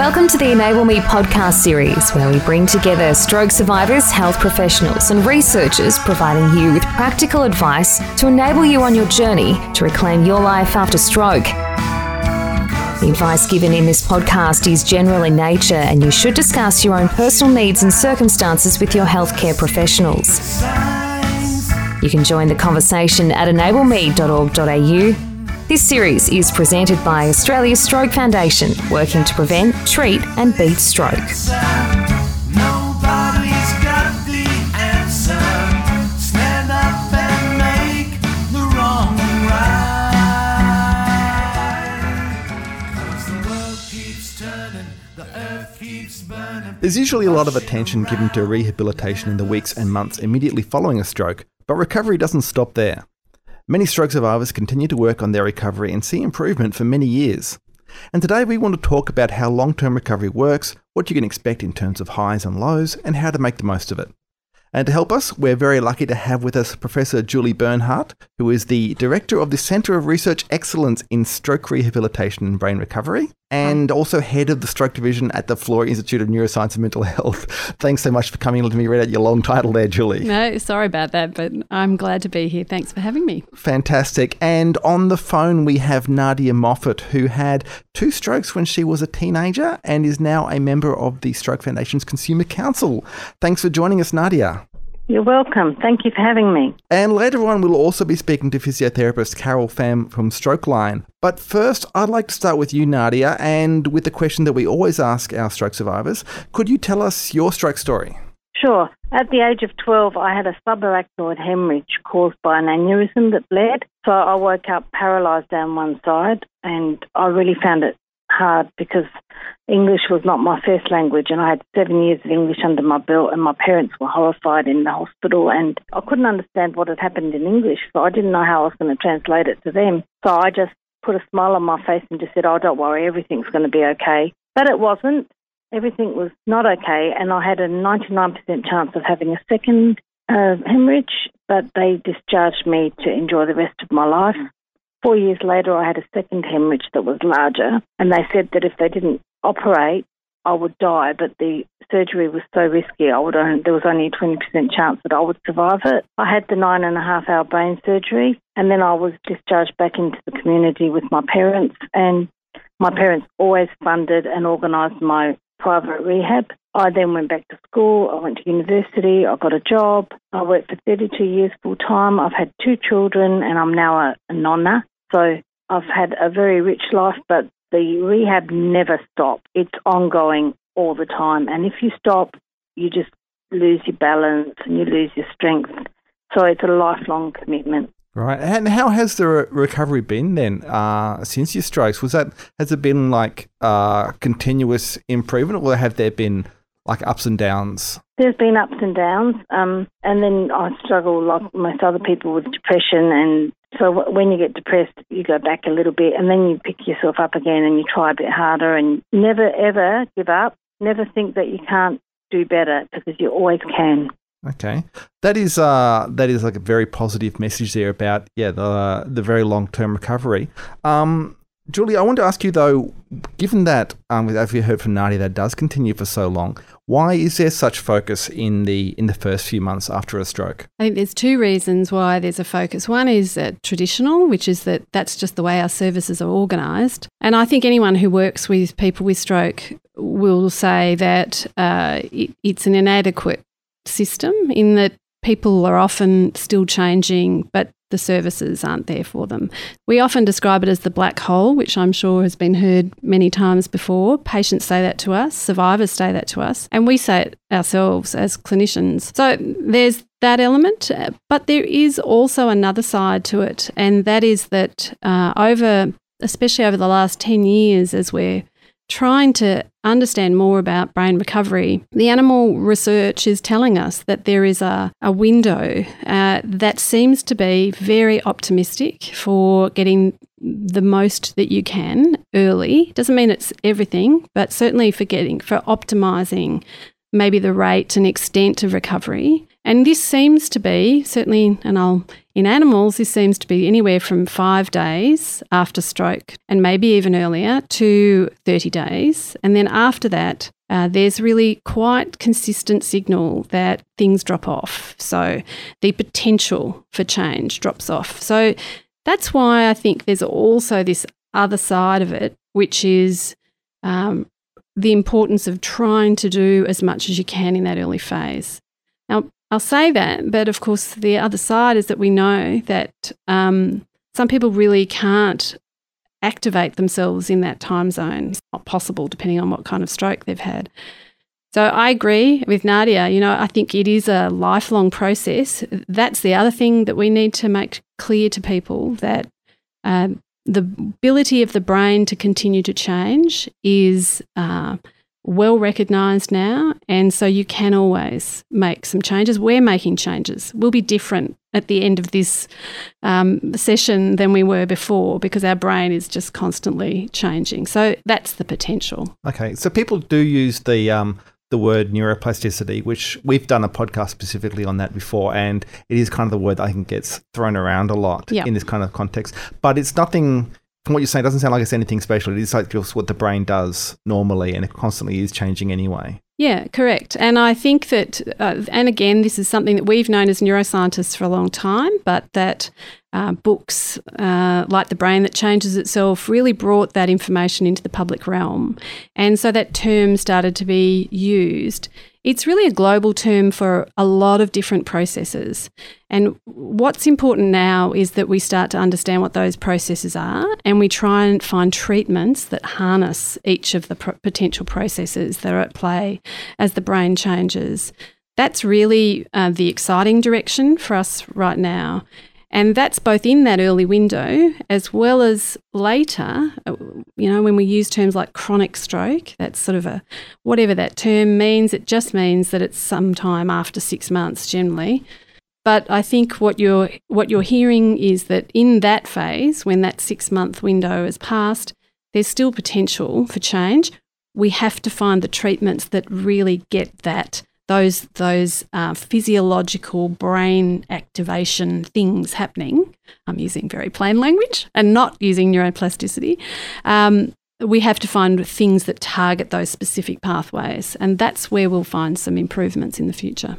Welcome to the Enable Me podcast series, where we bring together stroke survivors, health professionals, and researchers providing you with practical advice to enable you on your journey to reclaim your life after stroke. The advice given in this podcast is general in nature, and you should discuss your own personal needs and circumstances with your healthcare professionals. You can join the conversation at enableme.org.au this series is presented by Australia Stroke Foundation, working to prevent, treat, and beat stroke. There's usually a lot of attention given to rehabilitation in the weeks and months immediately following a stroke, but recovery doesn't stop there. Many stroke survivors continue to work on their recovery and see improvement for many years. And today we want to talk about how long term recovery works, what you can expect in terms of highs and lows, and how to make the most of it. And to help us, we're very lucky to have with us Professor Julie Bernhardt, who is the Director of the Centre of Research Excellence in Stroke Rehabilitation and Brain Recovery, Um, and also Head of the Stroke Division at the Florey Institute of Neuroscience and Mental Health. Thanks so much for coming. to me read out your long title there, Julie. No, sorry about that, but I'm glad to be here. Thanks for having me. Fantastic. And on the phone, we have Nadia Moffatt, who had two strokes when she was a teenager and is now a member of the Stroke Foundation's Consumer Council. Thanks for joining us, Nadia. You're welcome. Thank you for having me. And later on, we'll also be speaking to physiotherapist Carol Pham from Stroke Line. But first, I'd like to start with you, Nadia, and with the question that we always ask our stroke survivors. Could you tell us your stroke story? Sure. At the age of 12, I had a subarachnoid hemorrhage caused by an aneurysm that bled. So I woke up paralysed down one side, and I really found it hard because English was not my first language, and I had seven years of English under my belt, and my parents were horrified in the hospital, and I couldn't understand what had happened in English, so I didn't know how I was going to translate it to them. So I just put a smile on my face and just said, "Oh, don't worry, everything's going to be okay." But it wasn't. Everything was not okay, and I had a 99% chance of having a second uh, hemorrhage, but they discharged me to enjoy the rest of my life. Four years later, I had a second hemorrhage that was larger, and they said that if they didn't operate, I would die. But the surgery was so risky, I would only, there was only a 20% chance that I would survive it. I had the nine and a half hour brain surgery, and then I was discharged back into the community with my parents. And my parents always funded and organised my private rehab. I then went back to school. I went to university. I got a job. I worked for 32 years full time. I've had two children, and I'm now a, a nonna. So I've had a very rich life, but the rehab never stopped. It's ongoing all the time. And if you stop, you just lose your balance and you lose your strength. So it's a lifelong commitment. Right, and how has the re- recovery been then uh, since your strokes? Was that has it been like uh, continuous improvement, or have there been like ups and downs? There's been ups and downs, um, and then I struggle like most other people with depression, and so when you get depressed, you go back a little bit, and then you pick yourself up again, and you try a bit harder, and never ever give up. Never think that you can't do better because you always can. Okay, that is uh, that is like a very positive message there about yeah the the very long term recovery. Um, Julie, I want to ask you though, given that, um, as we heard from Nadia, that does continue for so long, why is there such focus in the in the first few months after a stroke? I think there's two reasons why there's a focus. One is uh, traditional, which is that that's just the way our services are organised, and I think anyone who works with people with stroke will say that uh, it, it's an inadequate system in that people are often still changing, but the services aren't there for them. We often describe it as the black hole, which I'm sure has been heard many times before. Patients say that to us, survivors say that to us, and we say it ourselves as clinicians. So there's that element, but there is also another side to it, and that is that uh, over, especially over the last 10 years, as we're trying to understand more about brain recovery, the animal research is telling us that there is a, a window uh, that seems to be very optimistic for getting the most that you can early. Doesn't mean it's everything, but certainly for getting, for optimizing maybe the rate and extent of recovery. And this seems to be, certainly, and I'll in animals, this seems to be anywhere from five days after stroke and maybe even earlier to 30 days. And then after that, uh, there's really quite consistent signal that things drop off. So the potential for change drops off. So that's why I think there's also this other side of it, which is um, the importance of trying to do as much as you can in that early phase. Now, I'll say that, but of course, the other side is that we know that um, some people really can't activate themselves in that time zone. It's not possible, depending on what kind of stroke they've had. So I agree with Nadia. You know, I think it is a lifelong process. That's the other thing that we need to make clear to people that um, the ability of the brain to continue to change is uh, well recognised now, and so you can always make some changes. We're making changes. We'll be different at the end of this um, session than we were before because our brain is just constantly changing. So that's the potential. Okay, so people do use the um, the word neuroplasticity, which we've done a podcast specifically on that before, and it is kind of the word that I think gets thrown around a lot Yep. in this kind of context. But it's nothing. From what you're saying, it doesn't sound like it's anything special. It is like just what the brain does normally, and it constantly is changing anyway. Yeah, correct. And I think that, uh, and again, this is something that we've known as neuroscientists for a long time, but that uh, books uh, like The Brain That Changes Itself really brought that information into the public realm. And so that term started to be used. It's really a global term for a lot of different processes. And what's important now is that we start to understand what those processes are and we try and find treatments that harness each of the pro- potential processes that are at play as the brain changes. That's really uh, the exciting direction for us right now. And that's both in that early window as well as later. uh, You know, when we use terms like chronic stroke, that's sort of a whatever that term means, it just means that it's sometime after six months generally. But I think what you're what you're hearing is that in that phase, when that six month window has passed, there's still potential for change. We have to find the treatments that really get that those those uh, physiological brain activation things happening. I'm using very plain language and not using neuroplasticity. Um, we have to find things that target those specific pathways, and that's where we'll find some improvements in the future.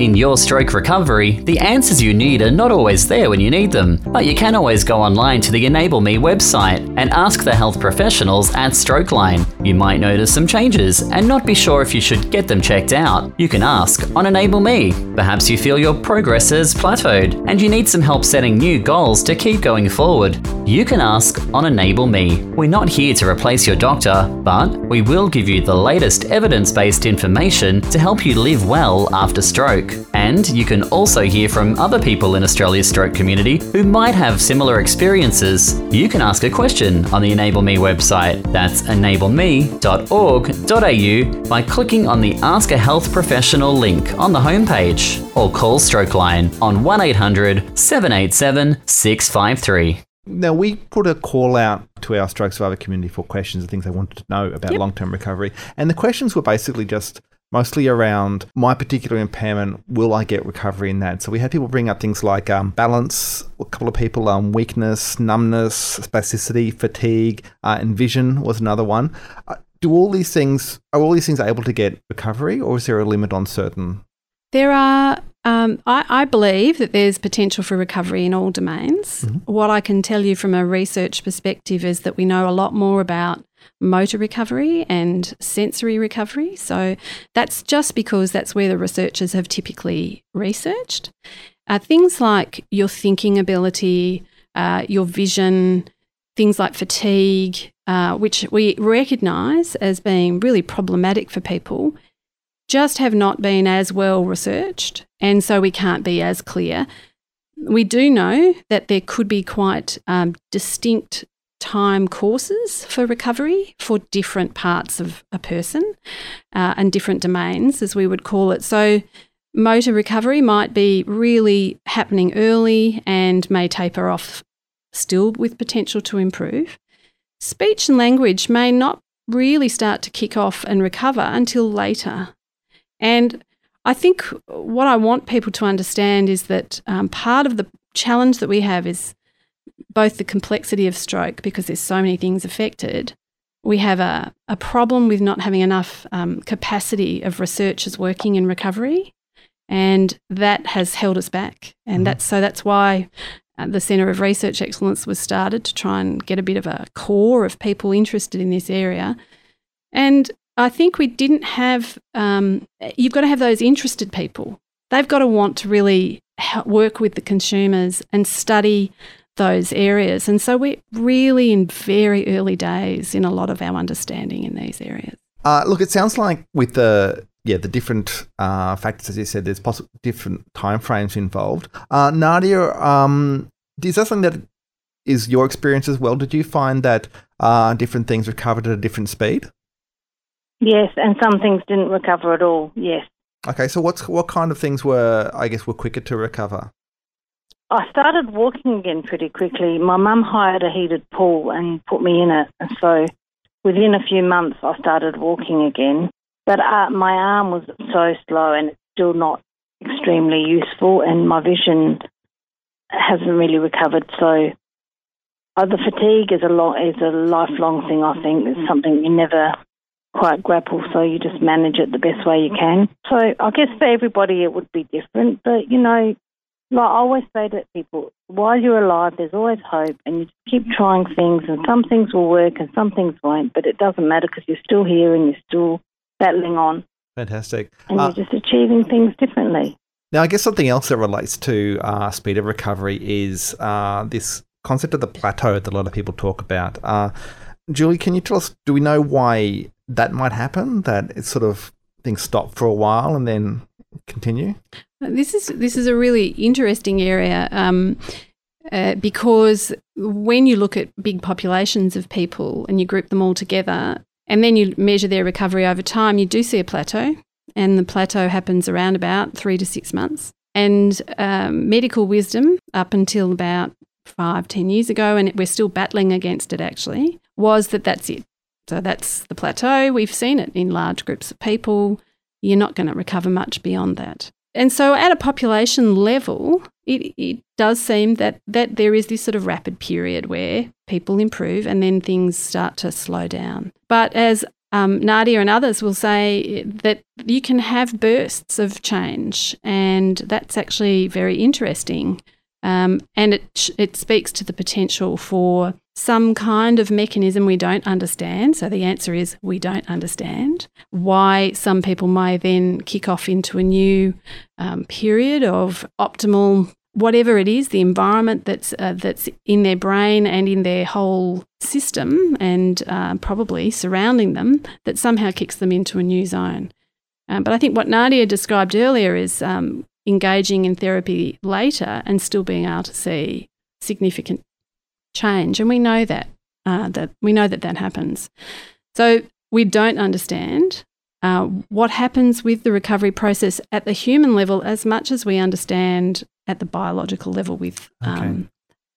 In your stroke recovery, the answers you need are not always there when you need them, but you can always go online to the Enable Me website and ask the health professionals at Strokeline. You might notice some changes and not be sure if you should get them checked out. You can ask on Enable Me. Perhaps you feel your progress has plateaued and you need some help setting new goals to keep going forward. You can ask on Enable Me. We're not here to replace your doctor, but we will give you the latest evidence based information to help you live well after stroke. And you can also hear from other people in Australia's stroke community who might have similar experiences. You can ask a question on the Enable Me website. That's enableme.org.au by clicking on the Ask a Health Professional link on the homepage or call Stroke Line on 1800 787 653. Now, we put a call out to our stroke survivor community for questions and things they wanted to know about Yep. long term recovery. And the questions were basically just mostly around my particular impairment. Will I get recovery in that? So we had people bring up things like um, balance, a couple of people, um, weakness, numbness, spasticity, fatigue, uh, and vision was another one. Uh, do all these things, are all these things able to get recovery or is there a limit on certain? There are, um, I, I believe that there's potential for recovery in all domains. What I can tell you from a research perspective is that we know a lot more about motor recovery and sensory recovery. So that's just because that's where the researchers have typically researched. Uh, things like your thinking ability, uh, your vision, things like fatigue, uh, which we recognise as being really problematic for people, just have not been as well researched, and so we can't be as clear. We do know that there could be quite um, distinct time courses for recovery for different parts of a person uh, and different domains, as we would call it. So, motor recovery might be really happening early and may taper off still with potential to improve. Speech and language may not really start to kick off and recover until later. And I think what I want people to understand is that um, part of the challenge that we have is both the complexity of stroke because there's so many things affected. We have a, a problem with not having enough um, capacity of researchers working in recovery, and that has held us back. And mm-hmm. that's so that's why uh, the Centre of Research Excellence was started to try and get a bit of a core of people interested in this area. And I think we didn't have, um, you've got to have those interested people. They've got to want to really work with the consumers and study those areas. And so we're really in very early days in a lot of our understanding in these areas. Uh, look, it sounds like with the yeah the different uh, factors, as you said, there's possible different timeframes involved. Uh, Nadia, um, is that something that is your experience as well? Did you find that uh, different things recovered at a different speed? Yes, and some things didn't recover at all. Yes. Okay, so what's what kind of things were I guess were quicker to recover? I started walking again pretty quickly. My mum hired a heated pool and put me in it, and so within a few months I started walking again. But uh, my arm was so slow and it's still not extremely useful, and my vision hasn't really recovered. So uh, the fatigue is a long is a lifelong thing. I think it's something you never quite grapple, so you just manage it the best way you can. So I guess for everybody it would be different, but you know, like I always say to people, while you're alive, there's always hope, and you keep trying things, and some things will work and some things won't, but it doesn't matter because you're still here and you're still battling on. Fantastic. And uh, you're just achieving things differently. Now, I guess something else that relates to uh, speed of recovery is uh, this concept of the plateau that a lot of people talk about. Uh, Julie, can you tell us, do we know why that might happen? That it's sort of things stop for a while and then continue? This is this is a really interesting area um, uh, because when you look at big populations of people and you group them all together, and then you measure their recovery over time, you do see a plateau, and the plateau happens around about three to six months. And um, medical wisdom, up until about five, ten years ago, and we're still battling against it actually, was that that's it. So that's the plateau. We've seen it in large groups of people. You're not going to recover much beyond that. And so at a population level, it, it does seem that, that there is this sort of rapid period where people improve and then things start to slow down. But as um, Nadia and others will say that you can have bursts of change, and that's actually very interesting. Um, and it, it speaks to the potential for some kind of mechanism we don't understand. So the answer is we don't understand why some people may then kick off into a new um, period of optimal whatever it is, the environment that's uh, that's in their brain and in their whole system, and uh, probably surrounding them, that somehow kicks them into a new zone. Um, but I think what Nadia described earlier is um, engaging in therapy later and still being able to see significant change. And we know that, uh, that we know that that happens. So we don't understand uh, what happens with the recovery process at the human level as much as we understand at the biological level with um,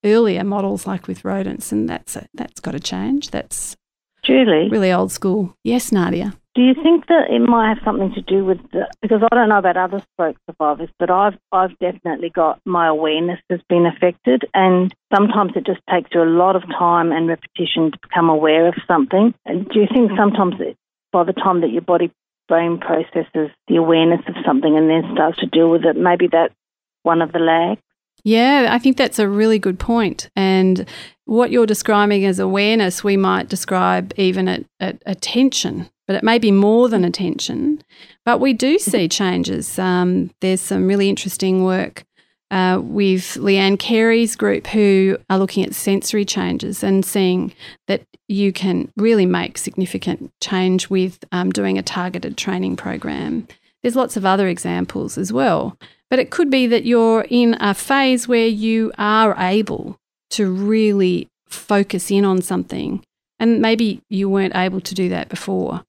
okay. earlier models like with rodents. And that's, a, that's got to change. That's Julie. really old school. Yes, Nadia. Do you think that it might have something to do with the, because I don't know about other stroke survivors, but I've I've definitely got my awareness has been affected, and sometimes it just takes you a lot of time and repetition to become aware of something. And do you think sometimes it, by the time that your body brain processes the awareness of something and then starts to deal with it, maybe that's one of the lags? Yeah, I think that's a really good point. And what you're describing as awareness, we might describe even at, at attention but it may be more than attention. But we do see changes. Um, there's some really interesting work uh, with Leeanne Carey's group who are looking at sensory changes and seeing that you can really make significant change with um, doing a targeted training program. There's lots of other examples as well. But it could be that you're in a phase where you are able to really focus in on something. And maybe you weren't able to do that before.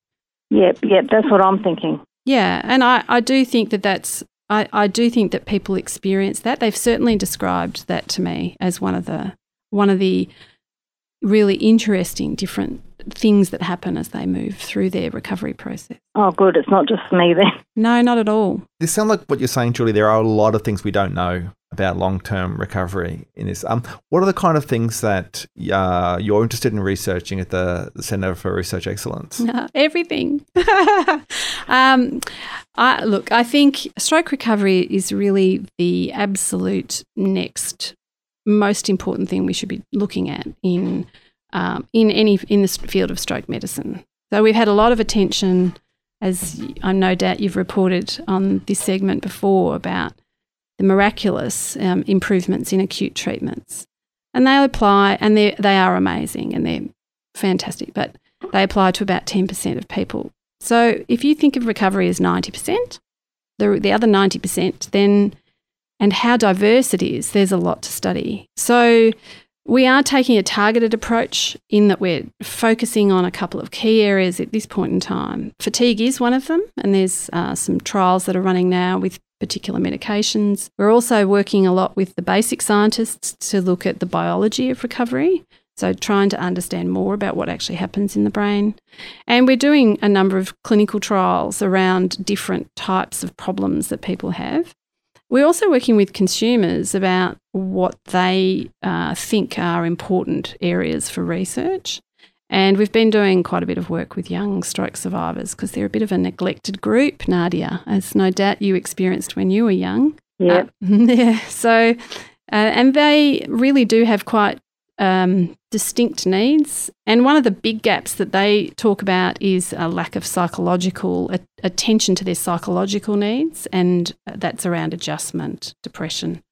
Yep, yep, that's what I'm thinking. Yeah, and I, I do think that that's I, I do think that people experience that. They've certainly described that to me as one of the one of the really interesting different things that happen as they move through their recovery process. Oh, good. It's not just me then. No, not at all. This sounds like what you're saying, Julie. There are a lot of things we don't know about long-term recovery in this. Um, what are the kind of things that uh, you're interested in researching at the, Centre for Research Excellence? everything. um, I, look, I think stroke recovery is really the absolute next most important thing we should be looking at in um, in any in the field of stroke medicine. So we've had a lot of attention, as I no doubt you've reported on this segment before about the miraculous um, improvements in acute treatments, and they apply, and they they are amazing and they're fantastic, but they apply to about ten percent of people. So if you think of recovery as ninety percent, the the other ninety percent, then and how diverse it is, there's a lot to study. So we are taking a targeted approach in that we're focusing on a couple of key areas at this point in time. Fatigue is one of them, and there's uh, some trials that are running now with particular medications. We're also working a lot with the basic scientists to look at the biology of recovery. So, trying to understand more about what actually happens in the brain. And we're doing a number of clinical trials around different types of problems that people have. We're also working with consumers about what they uh, think are important areas for research. And we've been doing quite a bit of work with young stroke survivors because they're a bit of a neglected group, Nadia, as no doubt you experienced when you were young. Yeah. Uh, yeah. So, uh, and they really do have quite um, distinct needs. And one of the big gaps that they talk about is a lack of psychological a- attention to their psychological needs, and that's around adjustment, depression.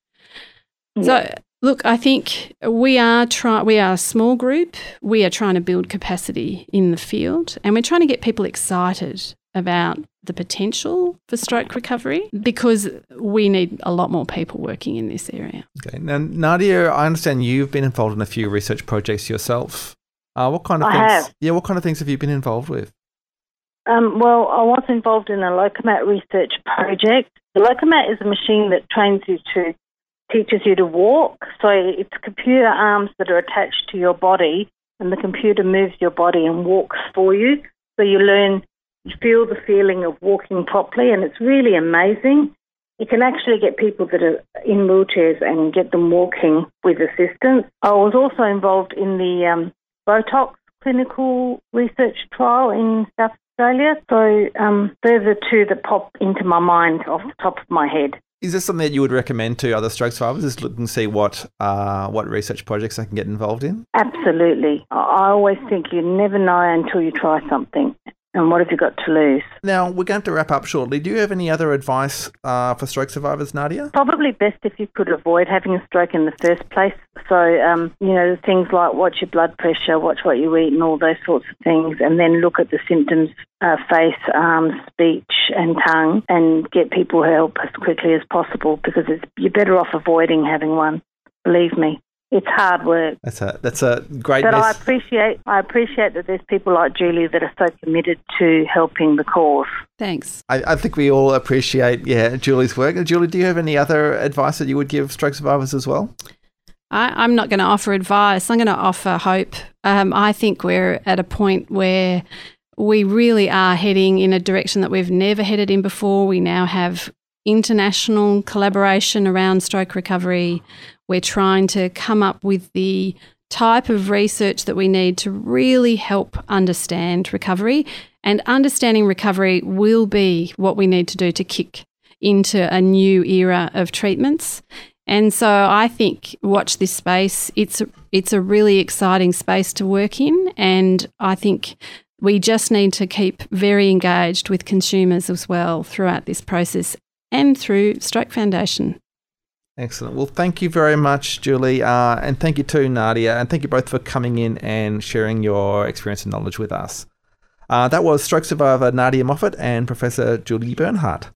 Yeah. So, look, I think we are try we are a small group. We are trying to build capacity in the field, and we're trying to get people excited about the potential for stroke recovery because we need a lot more people working in this area. Okay. Now, Nadia, I understand you've been involved in a few research projects yourself. Uh, what kind of I things? have. Yeah, what kind of things have you been involved with? Um, well, I was involved in a Lokomat research project. The Lokomat is a machine that trains you to, teaches you to walk. So it's computer arms that are attached to your body, and the computer moves your body and walks for you. So you learn, you feel the feeling of walking properly, and it's really amazing. You can actually get people that are in wheelchairs and get them walking with assistance. I was also involved in the um, Botox clinical research trial in South Australia. So um, they're the two that pop into my mind off the top of my head. Is this something that you would recommend to other stroke survivors? Is look and see what uh, what research projects they can get involved in? Absolutely. I always think you never know until you try something. And what have you got to lose? Now we're going to wrap up shortly. Do you have any other advice uh, for stroke survivors, Nadia? Probably best if you could avoid having a stroke in the first place. So, um, you know, things like watch your blood pressure, watch what you eat, and all those sorts of things, and then look at the symptoms uh, face, arms, speech, and tongue, and get people help as quickly as possible because it's, you're better off avoiding having one. Believe me. It's hard work. That's a that's a great. But I appreciate I appreciate that there's people like Julie that are so committed to helping the cause. Thanks. I, I think we all appreciate yeah Julie's work. Julie, do you have any other advice that you would give stroke survivors as well? I, I'm not going to offer advice. I'm going to offer hope. Um, I think we're at a point where we really are heading in a direction that we've never headed in before. We now have international collaboration around stroke recovery. We're trying to come up with the type of research that we need to really help understand recovery. And understanding recovery will be what we need to do to kick into a new era of treatments. And so I think watch this space. It's it's a really exciting space to work in, and I think we just need to keep very engaged with consumers as well throughout this process and through Stroke Foundation. Excellent. Well, thank you very much, Julie, uh, and thank you too, Nadia, and thank you both for coming in and sharing your experience and knowledge with us. Uh, that was stroke survivor Nadia Moffatt and Professor Julie Bernhardt.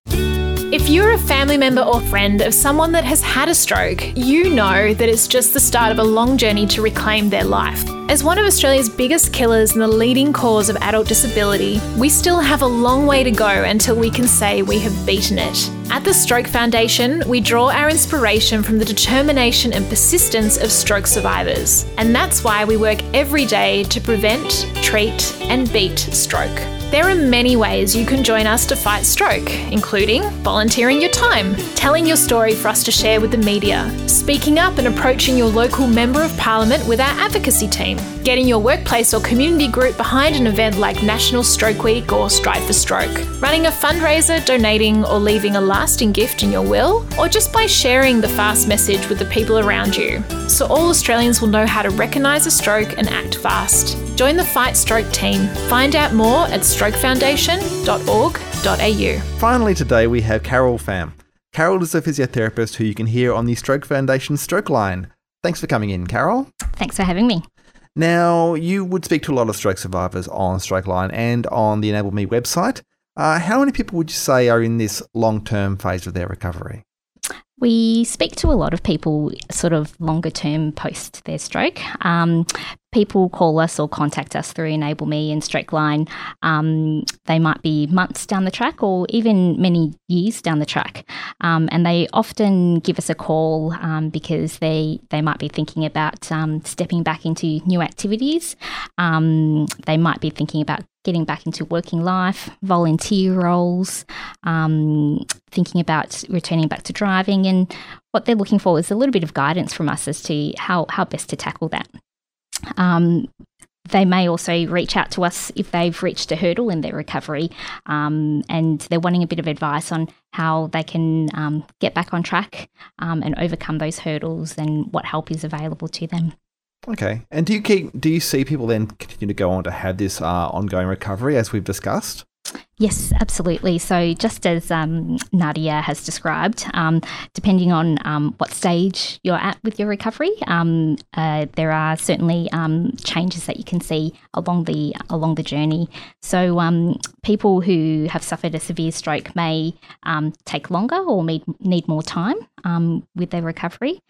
If you're a family member or friend of someone that has had a stroke, you know that it's just the start of a long journey to reclaim their life. As one of Australia's biggest killers and the leading cause of adult disability, we still have a long way to go until we can say we have beaten it. At the Stroke Foundation, we draw our inspiration from the determination and persistence of stroke survivors. And that's why we work every day to prevent, treat, and beat stroke. There are many ways you can join us to fight stroke, including volunteering your time, telling your story for us to share with the media, speaking up and approaching your local Member of Parliament with our advocacy team, getting your workplace or community group behind an event like National Stroke Week or Stride for Stroke, running a fundraiser, donating, or leaving a lasting gift in your will, or just by sharing the fast message with the people around you. So all Australians will know how to recognise a stroke and act fast. Join the Fight Stroke team. Find out more at strokefoundation.org.au. Finally, today we have Carol Pham. Carol is a physiotherapist who you can hear on the Stroke Foundation Stroke Line. Thanks for coming in, Carol. Thanks for having me. Now, you would speak to a lot of stroke survivors on Stroke Line and on the Enable Me website. Uh, how many people would you say are in this long term phase of their recovery? We speak to a lot of people sort of longer term post their stroke. Um, people call us or contact us through Enable Me and Line. Um, they might be months down the track or even many years down the track. Um, and they often give us a call um, because they, they might be thinking about um, stepping back into new activities. Um, they might be thinking about getting back into working life, volunteer roles, um, thinking about returning back to driving. And what they're looking for is a little bit of guidance from us as to how, how best to tackle that. Um, they may also reach out to us if they've reached a hurdle in their recovery um, and they're wanting a bit of advice on how they can um, get back on track um, and overcome those hurdles and what help is available to them. Okay. And do you keep do you see people then continue to go on to have this uh, ongoing recovery as we've discussed? Yes, absolutely. So, just as um, Nadia has described, um, depending on um, what stage you're at with your recovery, um, uh, there are certainly um, changes that you can see along the along the journey. So, um, people who have suffered a severe stroke may take longer or need need more time with their recovery.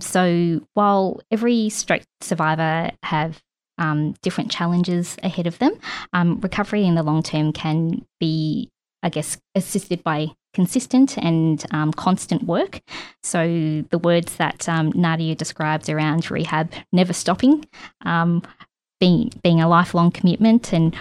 so, while every stroke survivor have um, different challenges ahead of them. Um, recovery in the long term can be, I guess, assisted by consistent and um, constant work. So the words that um, Nadia describes around rehab never stopping, um, being being a lifelong commitment, and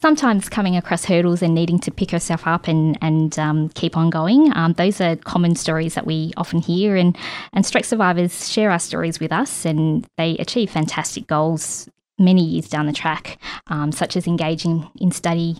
sometimes coming across hurdles and needing to pick herself up and and um, keep on going. Um, those are common stories that we often hear, and and stroke survivors share our stories with us, and they achieve fantastic goals many years down the track, um, such as engaging in study,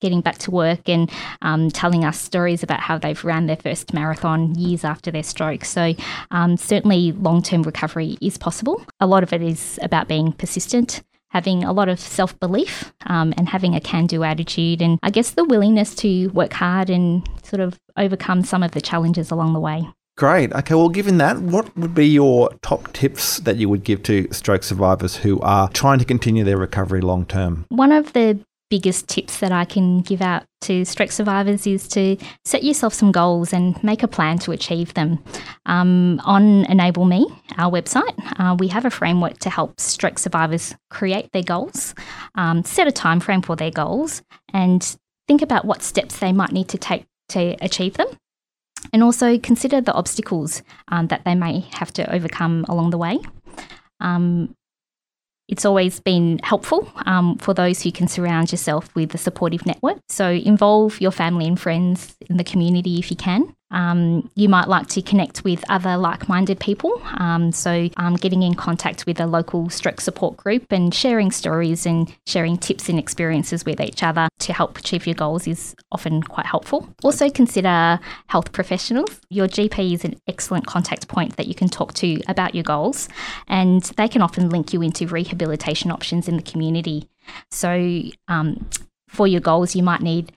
getting back to work, and um, telling us stories about how they've ran their first marathon years after their stroke. So, um, certainly, long term recovery is possible. A lot of it is about being persistent. Having a lot of self belief um, and having a can do attitude, and I guess the willingness to work hard and sort of overcome some of the challenges along the way. Great. Okay, well, given that, what would be your top tips that you would give to stroke survivors who are trying to continue their recovery long term? One of the biggest tips that I can give out to stroke survivors is to set yourself some goals and make a plan to achieve them. Um, on Enable Me, our website, uh, we have a framework to help stroke survivors create their goals, um, set a time frame for their goals, and think about what steps they might need to take to achieve them and also consider the obstacles um, that they may have to overcome along the way. Um, it's always been helpful um, for those who can surround yourself with a supportive network. So involve your family and friends in the community if you can. Um, you might like to connect with other like minded people. Um, so, um, getting in contact with a local stroke support group and sharing stories and sharing tips and experiences with each other to help achieve your goals is often quite helpful. Also, consider health professionals. Your GP is an excellent contact point that you can talk to about your goals, and they can often link you into rehabilitation options in the community. So, um, for your goals, you might need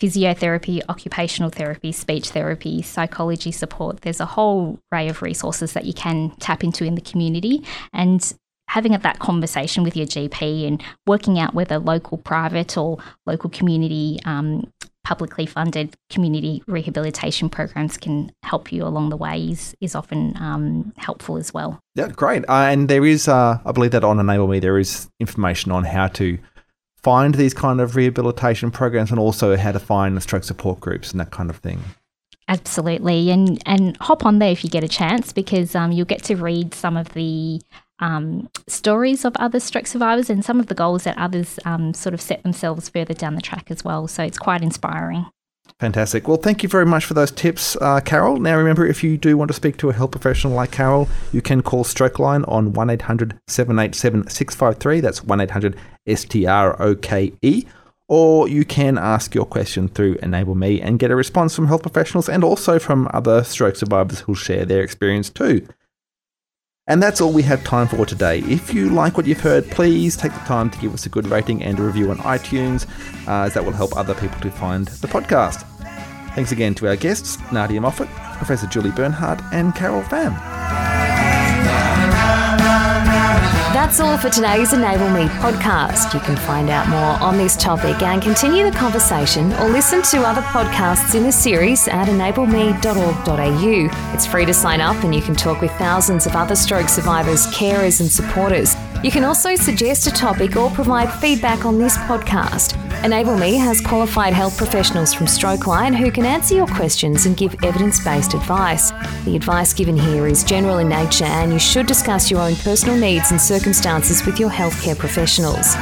physiotherapy, occupational therapy, speech therapy, psychology support. There's a whole array of resources that you can tap into in the community. And having that conversation with your GP and working out whether local, private, or local community um, publicly funded community rehabilitation programs can help you along the way is, is often um, helpful as well. Yeah, great. Uh, and there is, uh, I believe that on Enable Me, there is information on how to find these kind of rehabilitation programs and also how to find the stroke support groups and that kind of thing. Absolutely, and and hop on there if you get a chance because um, you'll get to read some of the um, stories of other stroke survivors and some of the goals that others um, sort of set themselves further down the track as well. So it's quite inspiring. Fantastic. Well, thank you very much for those tips, uh, Carol. Now, remember, if you do want to speak to a health professional like Carol, you can call Stroke Line on 1 800 787 653. That's 1 800 S T R O K E. Or you can ask your question through Enable Me and get a response from health professionals and also from other stroke survivors who'll share their experience too. And that's all we have time for today. If you like what you've heard, please take the time to give us a good rating and a review on iTunes, uh, as that will help other people to find the podcast. Thanks again to our guests, Nadia Moffatt, Professor Julie Bernhardt, and Carol Pham. That's all for today's Enable Me podcast. You can find out more on this topic and continue the conversation or listen to other podcasts in the series at enableme.org.au. It's free to sign up and you can talk with thousands of other stroke survivors, carers, and supporters. You can also suggest a topic or provide feedback on this podcast. Enable Me has qualified health professionals from Strokeline who can answer your questions and give evidence based advice. The advice given here is general in nature and you should discuss your own personal needs and circumstances with your healthcare professionals.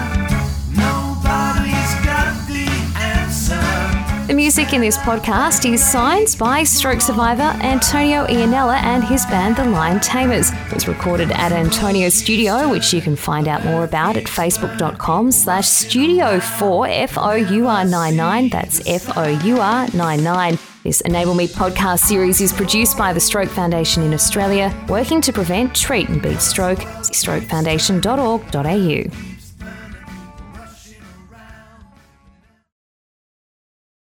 Music in this podcast is signed by stroke survivor Antonio Ianella and his band The Lion Tamers. It was recorded at Antonio's studio, which you can find out more about at facebook.com slash studio 4 F-O-U-R-99. That's F-O-U-R-99. This Enable Me podcast series is produced by the Stroke Foundation in Australia, working to prevent, treat and beat stroke. Strokefoundation.org.au.